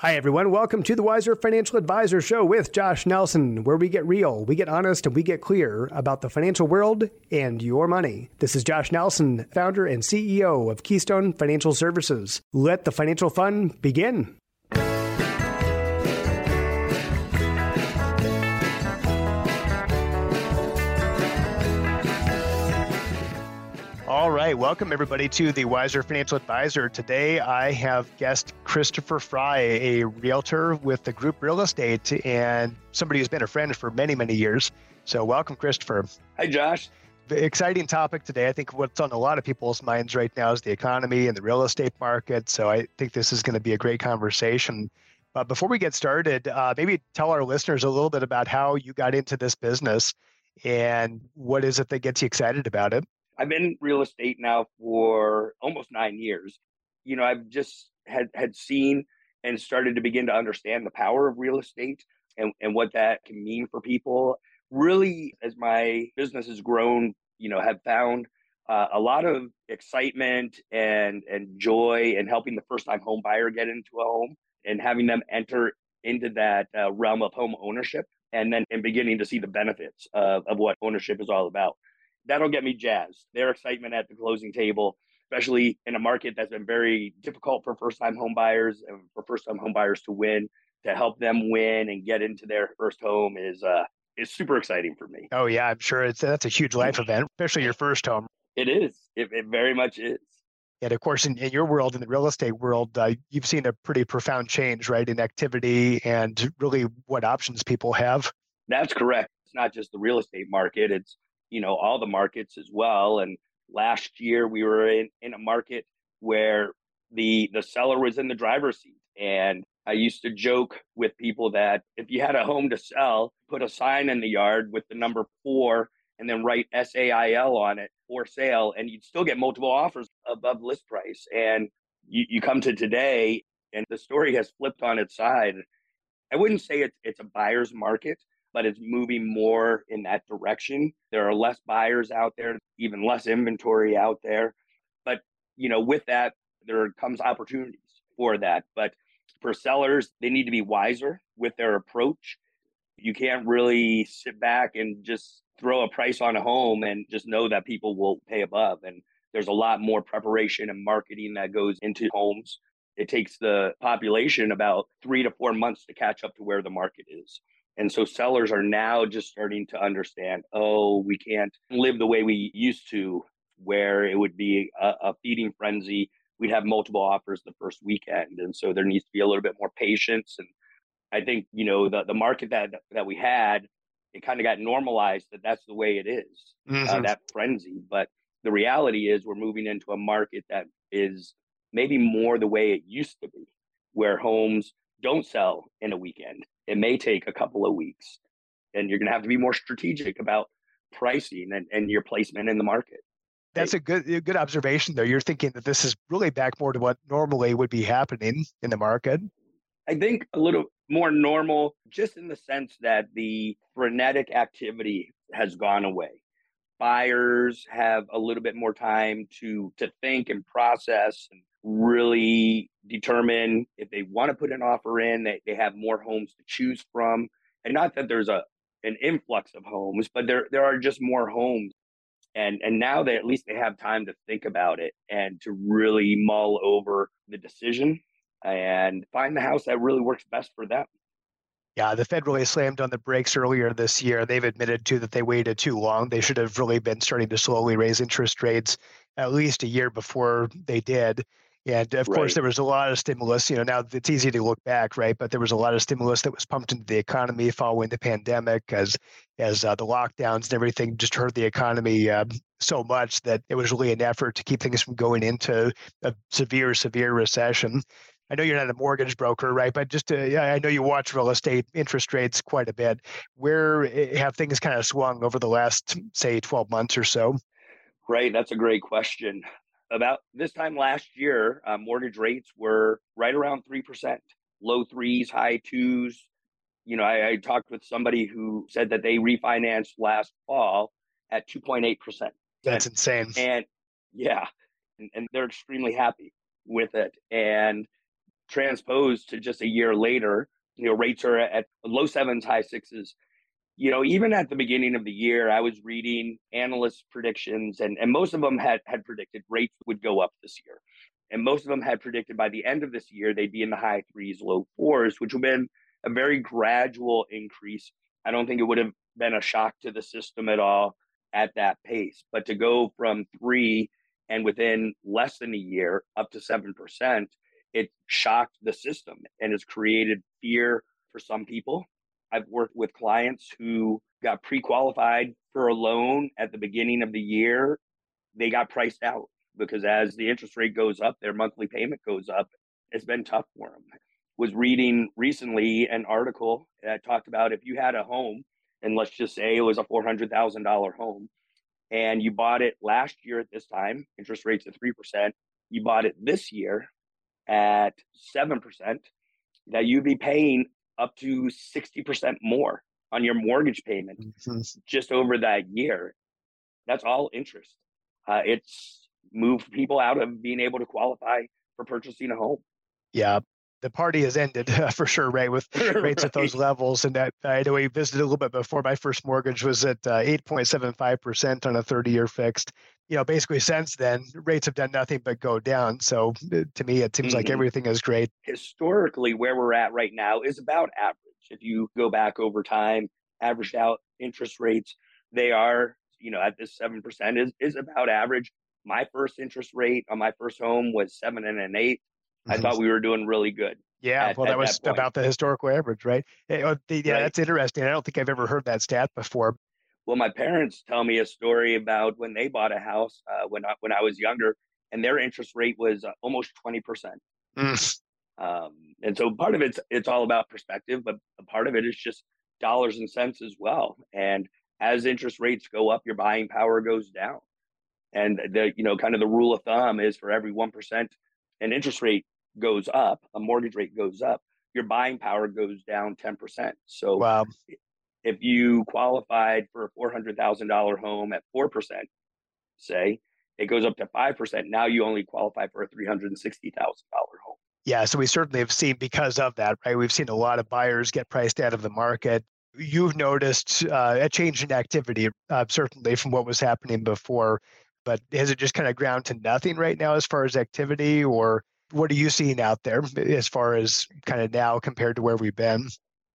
Hi, everyone. Welcome to the Wiser Financial Advisor Show with Josh Nelson, where we get real, we get honest, and we get clear about the financial world and your money. This is Josh Nelson, founder and CEO of Keystone Financial Services. Let the financial fun begin. Right, welcome everybody to the Wiser Financial Advisor. Today I have guest Christopher Fry, a realtor with the Group Real Estate and somebody who's been a friend for many, many years. So, welcome, Christopher. Hi, Josh. The Exciting topic today. I think what's on a lot of people's minds right now is the economy and the real estate market. So, I think this is going to be a great conversation. But before we get started, uh, maybe tell our listeners a little bit about how you got into this business and what is it that gets you excited about it. I've been in real estate now for almost nine years. You know, I've just had had seen and started to begin to understand the power of real estate and, and what that can mean for people. Really, as my business has grown, you know, have found uh, a lot of excitement and and joy in helping the first time home buyer get into a home and having them enter into that uh, realm of home ownership and then and beginning to see the benefits of, of what ownership is all about that'll get me jazzed. Their excitement at the closing table, especially in a market that's been very difficult for first time home buyers and for first time home buyers to win, to help them win and get into their first home is uh is super exciting for me. Oh yeah, I'm sure it's that's a huge life event, especially your first home. It is. It, it very much is. And of course, in, in your world, in the real estate world, uh, you've seen a pretty profound change, right, in activity and really what options people have. That's correct. It's not just the real estate market; it's you know all the markets as well. And last year we were in, in a market where the the seller was in the driver's seat. And i used to joke with people that if you had a home to sell put a sign in the yard with the number four and then write sale on it for sale and you'd still get multiple offers above list price. And you, you come to today and the story has flipped on its side. I wouldn't say it's, it's a buyer's market but it's moving more in that direction. There are less buyers out there, even less inventory out there. But, you know, with that, there comes opportunities for that. But for sellers, they need to be wiser with their approach. You can't really sit back and just throw a price on a home and just know that people will pay above. And there's a lot more preparation and marketing that goes into homes. It takes the population about three to four months to catch up to where the market is. And so sellers are now just starting to understand, oh, we can't live the way we used to, where it would be a, a, feeding frenzy. We'd have multiple offers the first weekend. And so there needs to be a little bit more patience. And I think, you know, the, the market that, that we had, it kind of got normalized that that's the way it is, uh, mm-hmm. uh, that frenzy. But the reality is we're moving into a market that is maybe more the way it used to be, where homes don't sell in a weekend. It may take a couple of weeks and you're going to have to be more strategic about pricing and, and your placement in the market that's a good a good observation though. You're thinking that this is really back more to what normally would be happening in the market. I think a little more normal just in the sense that the frenetic activity has gone away. Buyers have a little bit more time to to think and process and really determine if they want to put an offer in they, they have more homes to choose from and not that there's a an influx of homes but there there are just more homes and and now they at least they have time to think about it and to really mull over the decision and find the house that really works best for them yeah, the Fed really slammed on the brakes earlier this year. They've admitted too that they waited too long. They should have really been starting to slowly raise interest rates at least a year before they did. And of right. course, there was a lot of stimulus. You know, now it's easy to look back, right? But there was a lot of stimulus that was pumped into the economy following the pandemic, as as uh, the lockdowns and everything just hurt the economy uh, so much that it was really an effort to keep things from going into a severe, severe recession. I know you're not a mortgage broker, right? But just to, I know you watch real estate interest rates quite a bit. Where eh, have things kind of swung over the last, say, 12 months or so? Right, that's a great question about this time last year, uh, mortgage rates were right around 3%, low threes, high twos. You know, I, I talked with somebody who said that they refinanced last fall at 2.8%. That's insane. And yeah, and, and they're extremely happy with it. And transposed to just a year later, you know, rates are at low sevens, high sixes. You know, even at the beginning of the year, I was reading analyst predictions, and, and most of them had, had predicted rates would go up this year. And most of them had predicted by the end of this year, they'd be in the high threes, low fours, which would have been a very gradual increase. I don't think it would have been a shock to the system at all at that pace. But to go from three and within less than a year up to 7%, it shocked the system and has created fear for some people. I've worked with clients who got pre qualified for a loan at the beginning of the year. They got priced out because as the interest rate goes up, their monthly payment goes up. It's been tough for them. Was reading recently an article that talked about if you had a home, and let's just say it was a $400,000 home, and you bought it last year at this time, interest rates at 3%, you bought it this year at 7%, that you'd be paying up to 60% more on your mortgage payment mm-hmm. just over that year. That's all interest. Uh, it's moved people out of being able to qualify for purchasing a home. Yeah, the party has ended uh, for sure, right? With rates right. at those levels, and that I know we visited a little bit before. My first mortgage was at uh, eight point seven five percent on a thirty year fixed. You know, basically since then, rates have done nothing but go down. So uh, to me, it seems mm-hmm. like everything is great. Historically, where we're at right now is about average. If you go back over time, averaged out interest rates, they are you know at this seven percent is is about average. My first interest rate on my first home was seven and an eight I mm-hmm. thought we were doing really good. Yeah, at, well, that was that about the historical average, right? Oh, yeah, right. that's interesting. I don't think I've ever heard that stat before. Well, my parents tell me a story about when they bought a house uh, when I, when I was younger, and their interest rate was uh, almost twenty percent. Mm. Um, and so part of it's it's all about perspective, but a part of it is just dollars and cents as well. And as interest rates go up, your buying power goes down. And the you know kind of the rule of thumb is for every one percent an interest rate goes up, a mortgage rate goes up, your buying power goes down 10%. So wow. if you qualified for a $400,000 home at 4%, say, it goes up to 5%. Now you only qualify for a $360,000 home. Yeah, so we certainly have seen because of that, right? We've seen a lot of buyers get priced out of the market. You've noticed uh, a change in activity, uh, certainly from what was happening before but has it just kind of ground to nothing right now as far as activity or what are you seeing out there as far as kind of now compared to where we've been?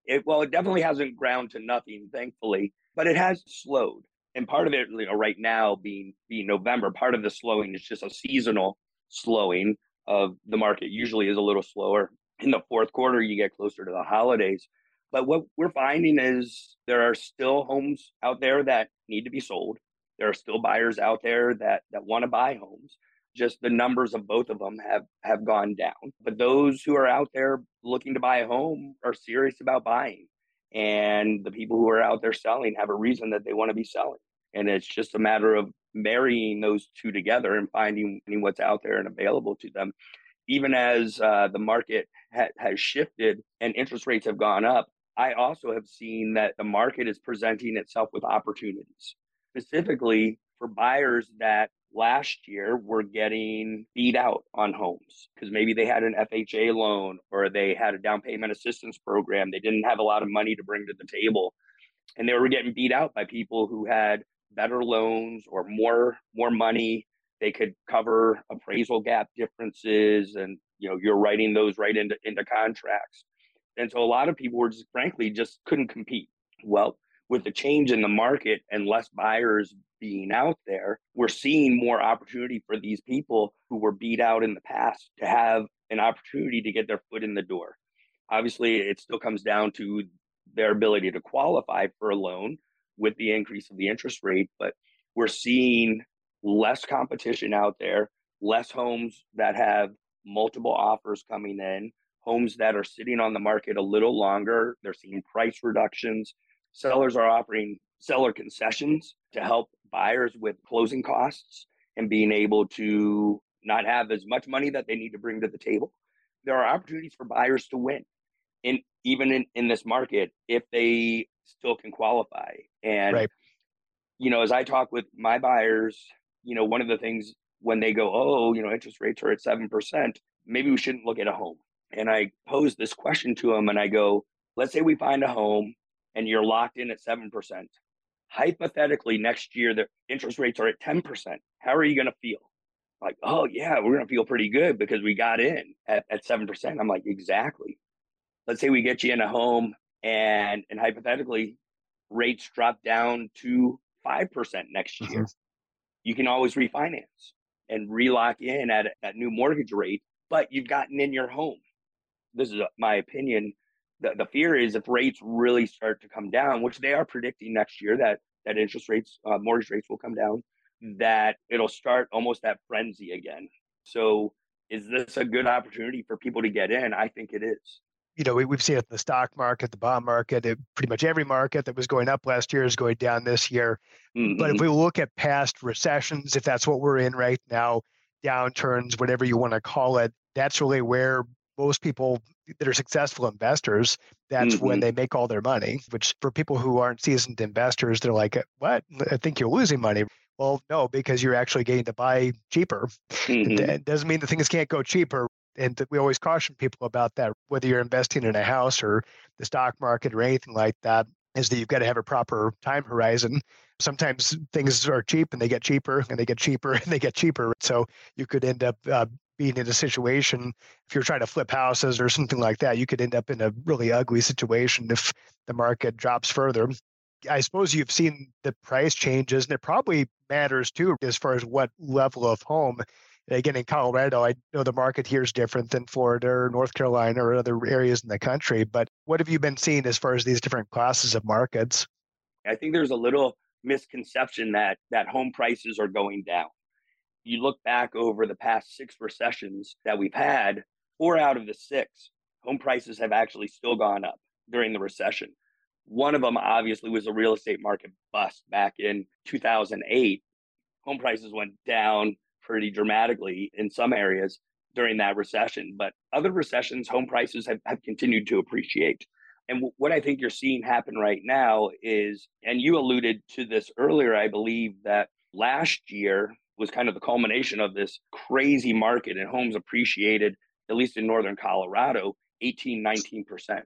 It, well it definitely hasn't ground to nothing thankfully but it has slowed. And part of it you know right now being being november part of the slowing is just a seasonal slowing of the market usually is a little slower. In the fourth quarter you get closer to the holidays. But what we're finding is there are still homes out there that need to be sold. There are still buyers out there that that want to buy homes. Just the numbers of both of them have have gone down. But those who are out there looking to buy a home are serious about buying. And the people who are out there selling have a reason that they want to be selling. And it's just a matter of marrying those two together and finding what's out there and available to them. Even as uh, the market ha- has shifted and interest rates have gone up, I also have seen that the market is presenting itself with opportunities specifically for buyers that last year were getting beat out on homes because maybe they had an FHA loan or they had a down payment assistance program. They didn't have a lot of money to bring to the table. And they were getting beat out by people who had better loans or more more money. They could cover appraisal gap differences and you know you're writing those right into, into contracts. And so a lot of people were just frankly just couldn't compete. Well, with the change in the market and less buyers being out there, we're seeing more opportunity for these people who were beat out in the past to have an opportunity to get their foot in the door. Obviously, it still comes down to their ability to qualify for a loan with the increase of the interest rate, but we're seeing less competition out there, less homes that have multiple offers coming in, homes that are sitting on the market a little longer. They're seeing price reductions sellers are offering seller concessions to help buyers with closing costs and being able to not have as much money that they need to bring to the table. There are opportunities for buyers to win And even in, in this market if they still can qualify. And right. you know, as I talk with my buyers, you know, one of the things when they go, oh, you know, interest rates are at seven percent, maybe we shouldn't look at a home. And I pose this question to them and I go, let's say we find a home and you're locked in at 7%. Hypothetically, next year the interest rates are at 10%. How are you going to feel? Like, oh, yeah, we're going to feel pretty good because we got in at, at 7%. I'm like, exactly. Let's say we get you in a home and, and hypothetically, rates drop down to 5% next year. Mm-hmm. You can always refinance and relock in at that new mortgage rate, but you've gotten in your home. This is my opinion the, the fear is if rates really start to come down, which they are predicting next year that that interest rates, uh, mortgage rates will come down, that it'll start almost that frenzy again. So, is this a good opportunity for people to get in? I think it is. You know, we, we've seen it in the stock market, the bond market, it, pretty much every market that was going up last year is going down this year. Mm-hmm. But if mm-hmm. we look at past recessions, if that's what we're in right now, downturns, whatever you want to call it, that's really where most people that are successful investors, that's mm-hmm. when they make all their money, which for people who aren't seasoned investors, they're like, what? I think you're losing money. Well, no, because you're actually getting to buy cheaper. Mm-hmm. It doesn't mean the things can't go cheaper. And we always caution people about that, whether you're investing in a house or the stock market or anything like that, is that you've got to have a proper time horizon. Sometimes things are cheap and they get cheaper and they get cheaper and they get cheaper. So you could end up uh, being in a situation if you're trying to flip houses or something like that you could end up in a really ugly situation if the market drops further. I suppose you've seen the price changes and it probably matters too as far as what level of home. Again in colorado i know the market here is different than florida or north carolina or other areas in the country but what have you been seeing as far as these different classes of markets? I think there's a little misconception that that home prices are going down you look back over the past six recessions that we've had, four out of the six, home prices have actually still gone up during the recession. One of them obviously was a real estate market bust back in 2008. Home prices went down pretty dramatically in some areas during that recession, but other recessions, home prices have, have continued to appreciate. And w- what I think you're seeing happen right now is, and you alluded to this earlier, I believe that last year was kind of the culmination of this crazy market and homes appreciated, at least in northern Colorado, 18, 19%,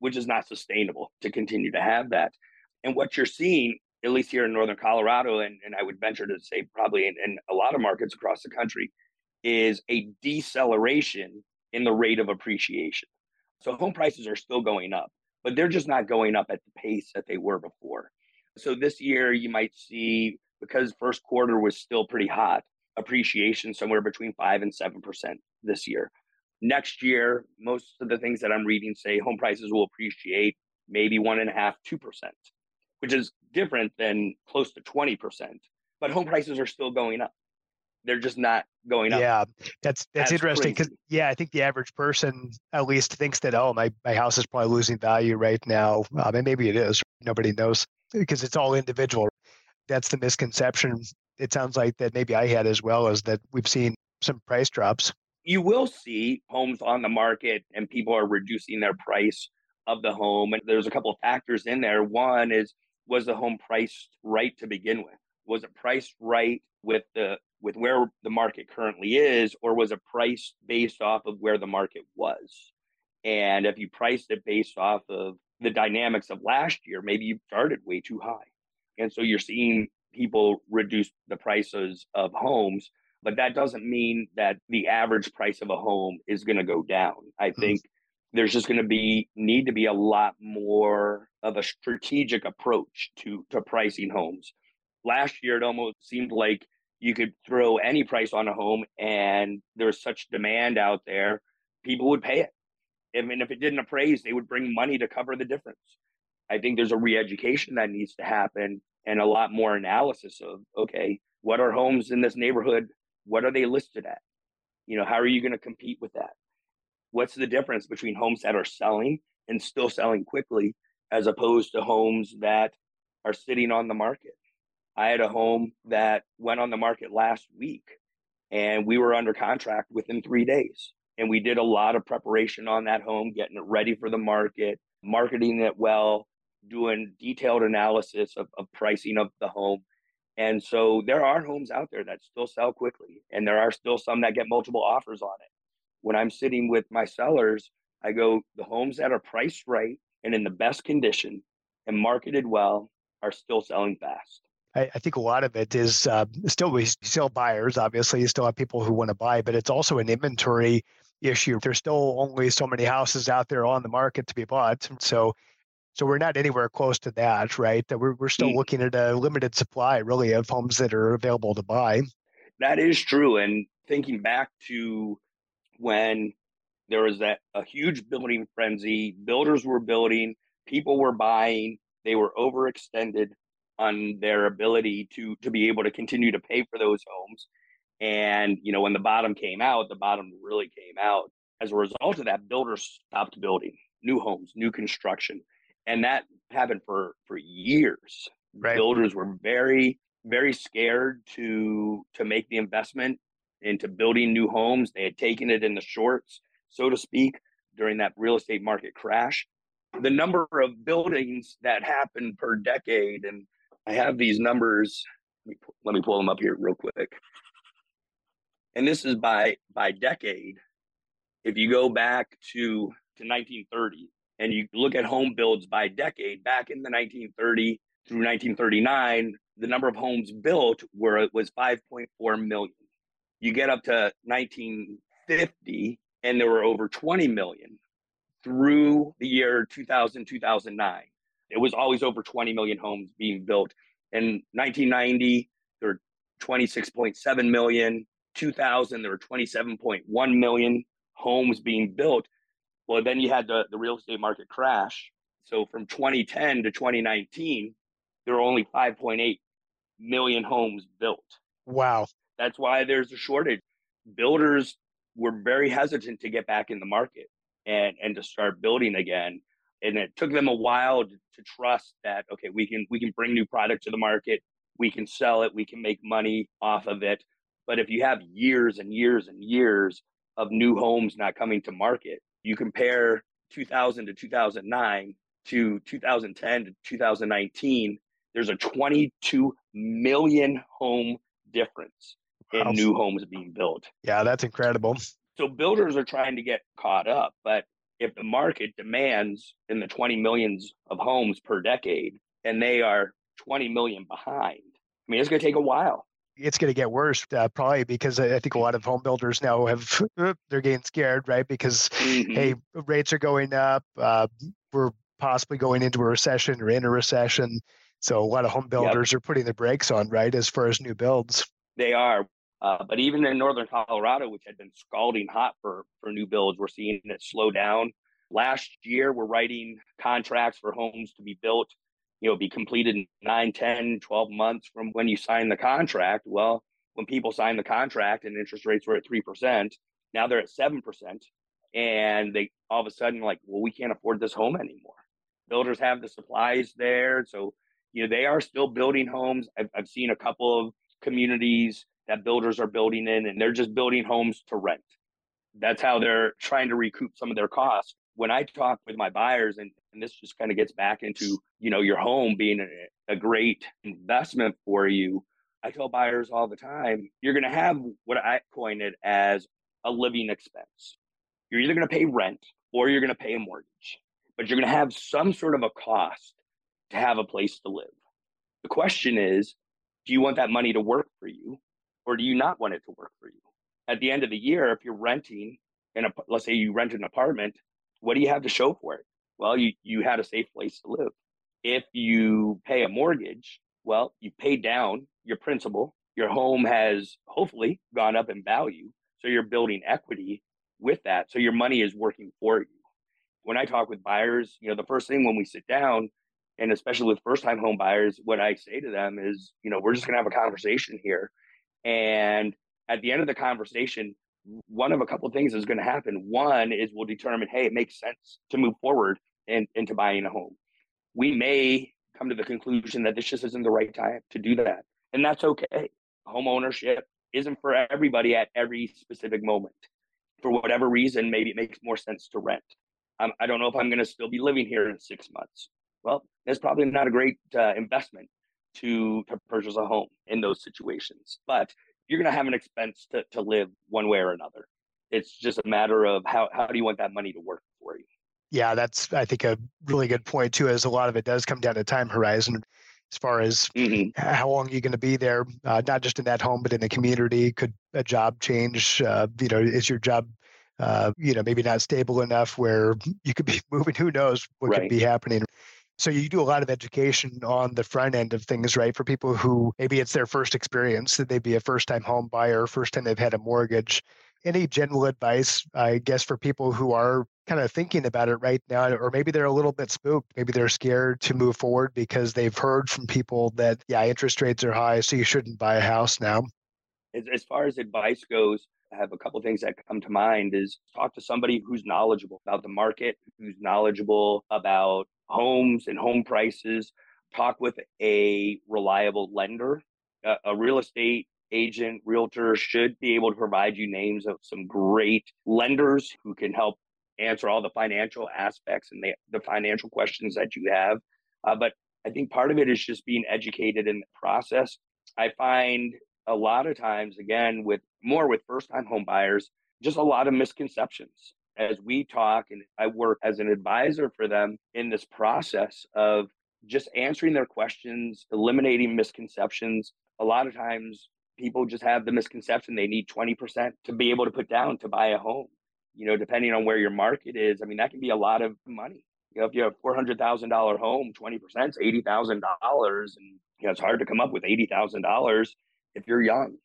which is not sustainable to continue to have that. And what you're seeing, at least here in northern Colorado, and, and I would venture to say probably in, in a lot of markets across the country, is a deceleration in the rate of appreciation. So home prices are still going up, but they're just not going up at the pace that they were before. So this year, you might see because first quarter was still pretty hot, appreciation somewhere between five and seven percent this year. Next year, most of the things that I'm reading say home prices will appreciate maybe one and a half, two percent, which is different than close to 20%. But home prices are still going up. They're just not going up. Yeah, that's that's interesting because yeah, I think the average person at least thinks that oh my my house is probably losing value right now, um, and maybe it is. Nobody knows because it's all individual that's the misconception. It sounds like that maybe I had as well is that we've seen some price drops. You will see homes on the market and people are reducing their price of the home. And there's a couple of factors in there. One is was the home priced right to begin with? Was it priced right with the with where the market currently is, or was it priced based off of where the market was? And if you priced it based off of the dynamics of last year, maybe you started way too high. And so you're seeing people reduce the prices of homes, but that doesn't mean that the average price of a home is going to go down. I mm-hmm. think there's just going to be need to be a lot more of a strategic approach to to pricing homes. Last year it almost seemed like you could throw any price on a home and there's such demand out there, people would pay it. I mean, if it didn't appraise, they would bring money to cover the difference. I think there's a re-education that needs to happen and a lot more analysis of okay, what are homes in this neighborhood? What are they listed at? You know, how are you going to compete with that? What's the difference between homes that are selling and still selling quickly as opposed to homes that are sitting on the market? I had a home that went on the market last week and we were under contract within three days. And we did a lot of preparation on that home, getting it ready for the market, marketing it well, doing detailed analysis of, of pricing of the home. And so there are homes out there that still sell quickly, and there are still some that get multiple offers on it. when I'm sitting with my sellers, I go, the homes that are priced right and in the best condition and marketed well are still selling fast. I, think a lot of it is uh, still we still buyers. Obviously, you still have people who want to buy, but it's also an inventory issue. There's still only so many houses out there on the market to be bought, so so we're not anywhere close to that, right? That we're we're still mm. looking at a limited supply, really, of homes that are available to buy. That is true, and thinking back to when there was that a huge building frenzy, builders were building, people were buying, they were overextended on their ability to to be able to continue to pay for those homes. And you know, when the bottom came out, the bottom really came out. As a result of that, builders stopped building new homes, new construction, and that happened for for years. Right. Builders were very very scared to to make the investment into building new homes. They had taken it in the shorts, so to speak, during that real estate market crash. The number of buildings that happened per decade and I have these numbers. Let me, let me pull them up here real quick. And this is by by decade. If you go back to to 1930 and you look at home builds by decade, back in the 1930 through 1939, the number of homes built were it was 5.4 million. You get up to 1950 and there were over 20 million through the year 2000 2009 it was always over 20 million homes being built. In 1990, there were 26.7 million. 2000, there were 27.1 million homes being built. Well, then you had the, the real estate market crash. So from 2010 to 2019, there were only 5.8 million homes built. Wow. That's why there's a shortage. Builders were very hesitant to get back in the market and, and to start building again and it took them a while to, to trust that okay we can we can bring new product to the market we can sell it we can make money off of it but if you have years and years and years of new homes not coming to market you compare 2000 to 2009 to 2010 to 2019 there's a 22 million home difference in new homes being built. Yeah that's incredible. So builders are trying to get caught up but if the market demands in the 20 millions of homes per decade and they are 20 million behind, I mean, it's going to take a while. It's going to get worse, uh, probably because I think a lot of home builders now have they're getting scared, right? Because mm-hmm. hey, rates are going up. Uh, we're possibly going into a recession or in a recession, so a lot of home builders yep. are putting the brakes on, right, as far as new builds. They are. Uh, but even in northern Colorado, which had been scalding hot for, for new builds, we're seeing it slow down. Last year, we're writing contracts for homes to be built, you know, be completed in 9, 10, 12 months from when you sign the contract. Well, when people sign the contract and interest rates were at 3%, now they're at 7%. And they all of a sudden, like, well, we can't afford this home anymore. Builders have the supplies there. So, you know, they are still building homes. I've, I've seen a couple of communities that builders are building in and they're just building homes to rent. That's how they're trying to recoup some of their costs. When I talk with my buyers, and, and this just kind of gets back into, you know, your home being a, a great investment for you, I tell buyers all the time, you're going to have what I coined it as a living expense. You're either going to pay rent or you're going to pay a mortgage, but you're going to have some sort of a cost to have a place to live. The question is, do you want that money to work for you or do you not want it to work for you? At the end of the year, if you're renting in a let's say you rent an apartment, what do you have to show for it? Well, you you had a safe place to live. If you pay a mortgage, well, you pay down your principal. Your home has hopefully gone up in value, so you're building equity with that. So your money is working for you. When I talk with buyers, you know, the first thing when we sit down, and especially with first time home buyers, what I say to them is, you know, we're just going to have a conversation here and at the end of the conversation, one of a couple of things is going to happen. One is we'll determine, hey, it makes sense to move forward and into buying a home. We may come to the conclusion that this just isn't the right time to do that. And that's okay. Home ownership isn't for everybody at every specific moment. For whatever reason, maybe it makes more sense to rent. I don't know if I'm going to still be living here in six months. Well, that's probably not a great uh, investment to to purchase a home in those situations. But you're going to have an expense to, to live one way or another. It's just a matter of how, how do you want that money to work for you? Yeah, that's I think a really good point too. As a lot of it does come down to time horizon, as far as mm-hmm. how long you're going to be there, uh, not just in that home, but in the community. Could a job change? Uh, you know, is your job, uh, you know, maybe not stable enough where you could be moving? Who knows what right. could be happening? So you do a lot of education on the front end of things, right? For people who maybe it's their first experience, that they'd be a first-time home buyer, first time they've had a mortgage. Any general advice, I guess, for people who are kind of thinking about it right now, or maybe they're a little bit spooked. Maybe they're scared to move forward because they've heard from people that, yeah, interest rates are high, so you shouldn't buy a house now. As, as far as advice goes, have a couple things that come to mind is talk to somebody who's knowledgeable about the market, who's knowledgeable about homes and home prices. Talk with a reliable lender. A, a real estate agent, realtor should be able to provide you names of some great lenders who can help answer all the financial aspects and the, the financial questions that you have. Uh, but I think part of it is just being educated in the process. I find a lot of times, again, with more with first time home buyers, just a lot of misconceptions. As we talk, and I work as an advisor for them in this process of just answering their questions, eliminating misconceptions. A lot of times, people just have the misconception they need 20% to be able to put down to buy a home you know, depending on where your market is, I mean, that can be a lot of money. You know, if you have four hundred thousand dollar home, twenty percent is eighty thousand dollars, and you know, it's hard to come up with eighty thousand dollars if you're young.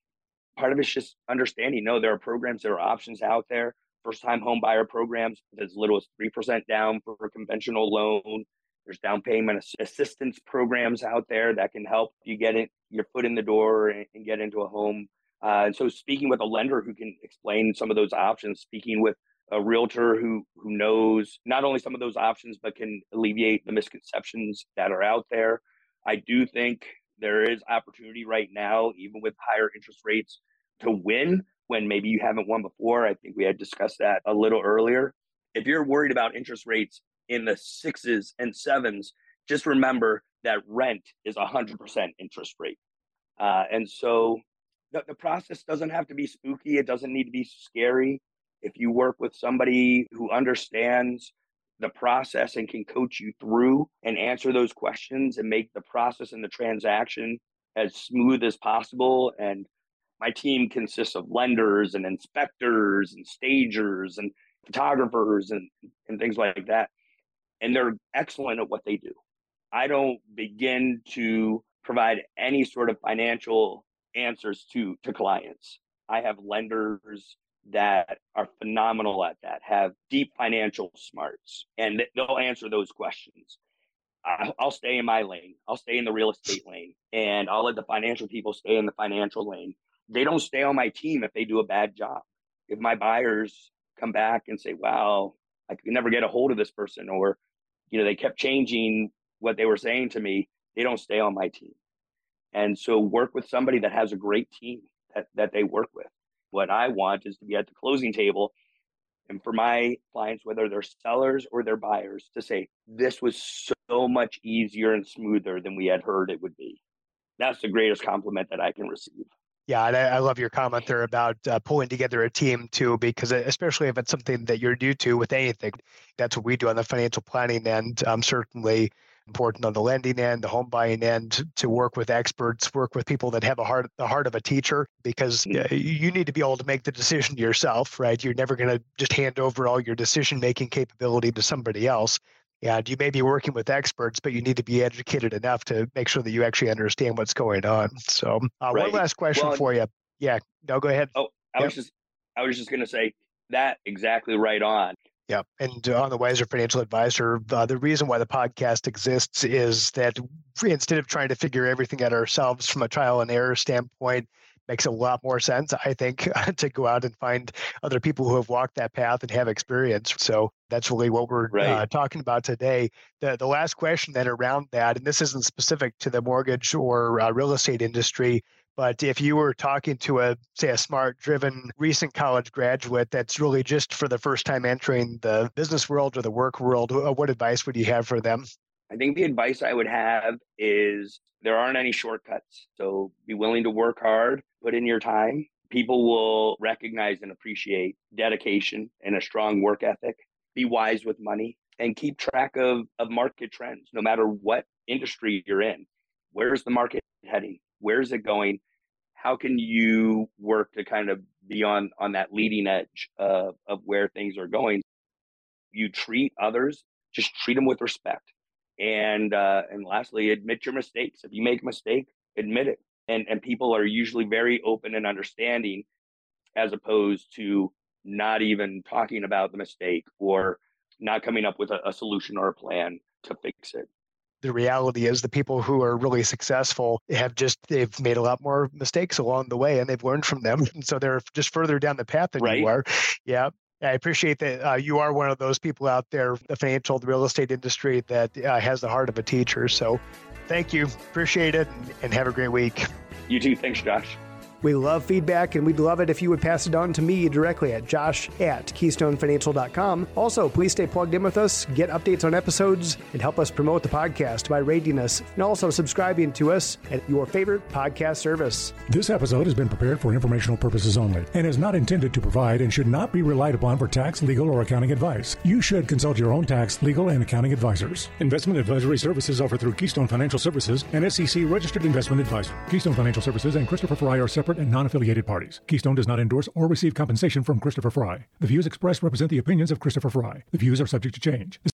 Part of it's just understanding. No, there are programs, there are options out there. First time home buyer programs as little as three percent down for a conventional loan. There's down payment assistance programs out there that can help you get it, your foot in the door and, and get into a home uh, and so speaking with a lender who can explain some of those options, speaking with a realtor who who knows not only some of those options but can alleviate the misconceptions that are out there. I do think there is opportunity right now, even with higher interest rates, to win when maybe you haven't won before. I think we had discussed that a little earlier. If you're worried about interest rates in the sixes and sevens, just remember that rent is a hundred percent interest rate. Uh, and so the, the process doesn't have to be spooky. It doesn't need to be scary. If you work with somebody who understands the process and can coach you through and answer those questions and make the process and the transaction as smooth as possible. And my team consists of lenders and inspectors and stagers and photographers and, and things like that. And they're excellent at what they do. I don't begin to provide any sort of financial answers to to clients. I have lenders that are phenomenal at that, have deep financial smarts, and they'll answer those questions. I'll stay in my lane. I'll stay in the real estate lane, and I'll let the financial people stay in the financial lane. They don't stay on my team if they do a bad job. If my buyers come back and say, "Wow, I could never get a hold of this person," or you know, they kept changing what they were saying to me, they don't stay on my team. And so work with somebody that has a great team that, that they work with. What I want is to be at the closing table and for my clients, whether they're sellers or they're buyers, to say, this was so much easier and smoother than we had heard it would be. That's the greatest compliment that I can receive. Yeah, and I, I love your comment there about uh, pulling together a team too, because uh, especially if it's something that you're new to with anything, that's what we do on the financial planning end. Um, certainly, important on the lending end, the home buying end, to work with experts, work with people that have a heart, the heart of a teacher, because you need to be able to make the decision yourself, right? You're never going to just hand over all your decision making capability to somebody else. And you may be working with experts, but you need to be educated enough to make sure that you actually understand what's going on. So, uh, right. one last question well, for you. Yeah, no, go ahead. Oh, I yep. was just, I was just going to say that exactly right on. Yeah. And on the Wiser Financial Advisor, uh, the reason why the podcast exists is that instead of trying to figure everything out ourselves from a trial and error standpoint, makes a lot more sense, I think, to go out and find other people who have walked that path and have experience. So that's really what we're right. uh, talking about today. The, the last question then around that, and this isn't specific to the mortgage or uh, real estate industry, but if you were talking to a, say, a smart, driven, recent college graduate that's really just for the first time entering the business world or the work world, uh, what advice would you have for them? I think the advice I would have is there aren't any shortcuts. So be willing to work hard, put in your time, people will recognize and appreciate dedication and a strong work ethic. Be wise with money and keep track of, of market trends, no matter what industry you're in. Where's the market heading? Where's it going? How can you work to kind of be on, on that leading edge of, of where things are going? You treat others, just treat them with respect. And uh, and lastly, admit your mistakes. If you make a mistake, admit it. And and people are usually very open and understanding, as opposed to not even talking about the mistake or not coming up with a, a solution or a plan to fix it the reality is the people who are really successful have just they've made a lot more mistakes along the way and they've learned from them and so they're just further down the path than right. you are yeah I appreciate that uh, you are one of those people out there, the financial, the real estate industry that uh, has the heart of a teacher. So thank you. Appreciate it and have a great week. You too. Thanks, Josh. We love feedback and we'd love it if you would pass it on to me directly at josh at keystonefinancial.com. Also, please stay plugged in with us, get updates on episodes, and help us promote the podcast by rating us and also subscribing to us at your favorite podcast service. This episode has been prepared for informational purposes only and is not intended to provide and should not be relied upon for tax, legal, or accounting advice. You should consult your own tax, legal, and accounting advisors. Investment advisory services offered through Keystone Financial Services, an SEC registered investment advisor. Keystone Financial Services and Christopher Fry are separate separate and non affiliated parties. Keystone does not endorse or receive compensation from Christopher Fry. The views expressed represent the opinions of Christopher Fry. The views are subject to change.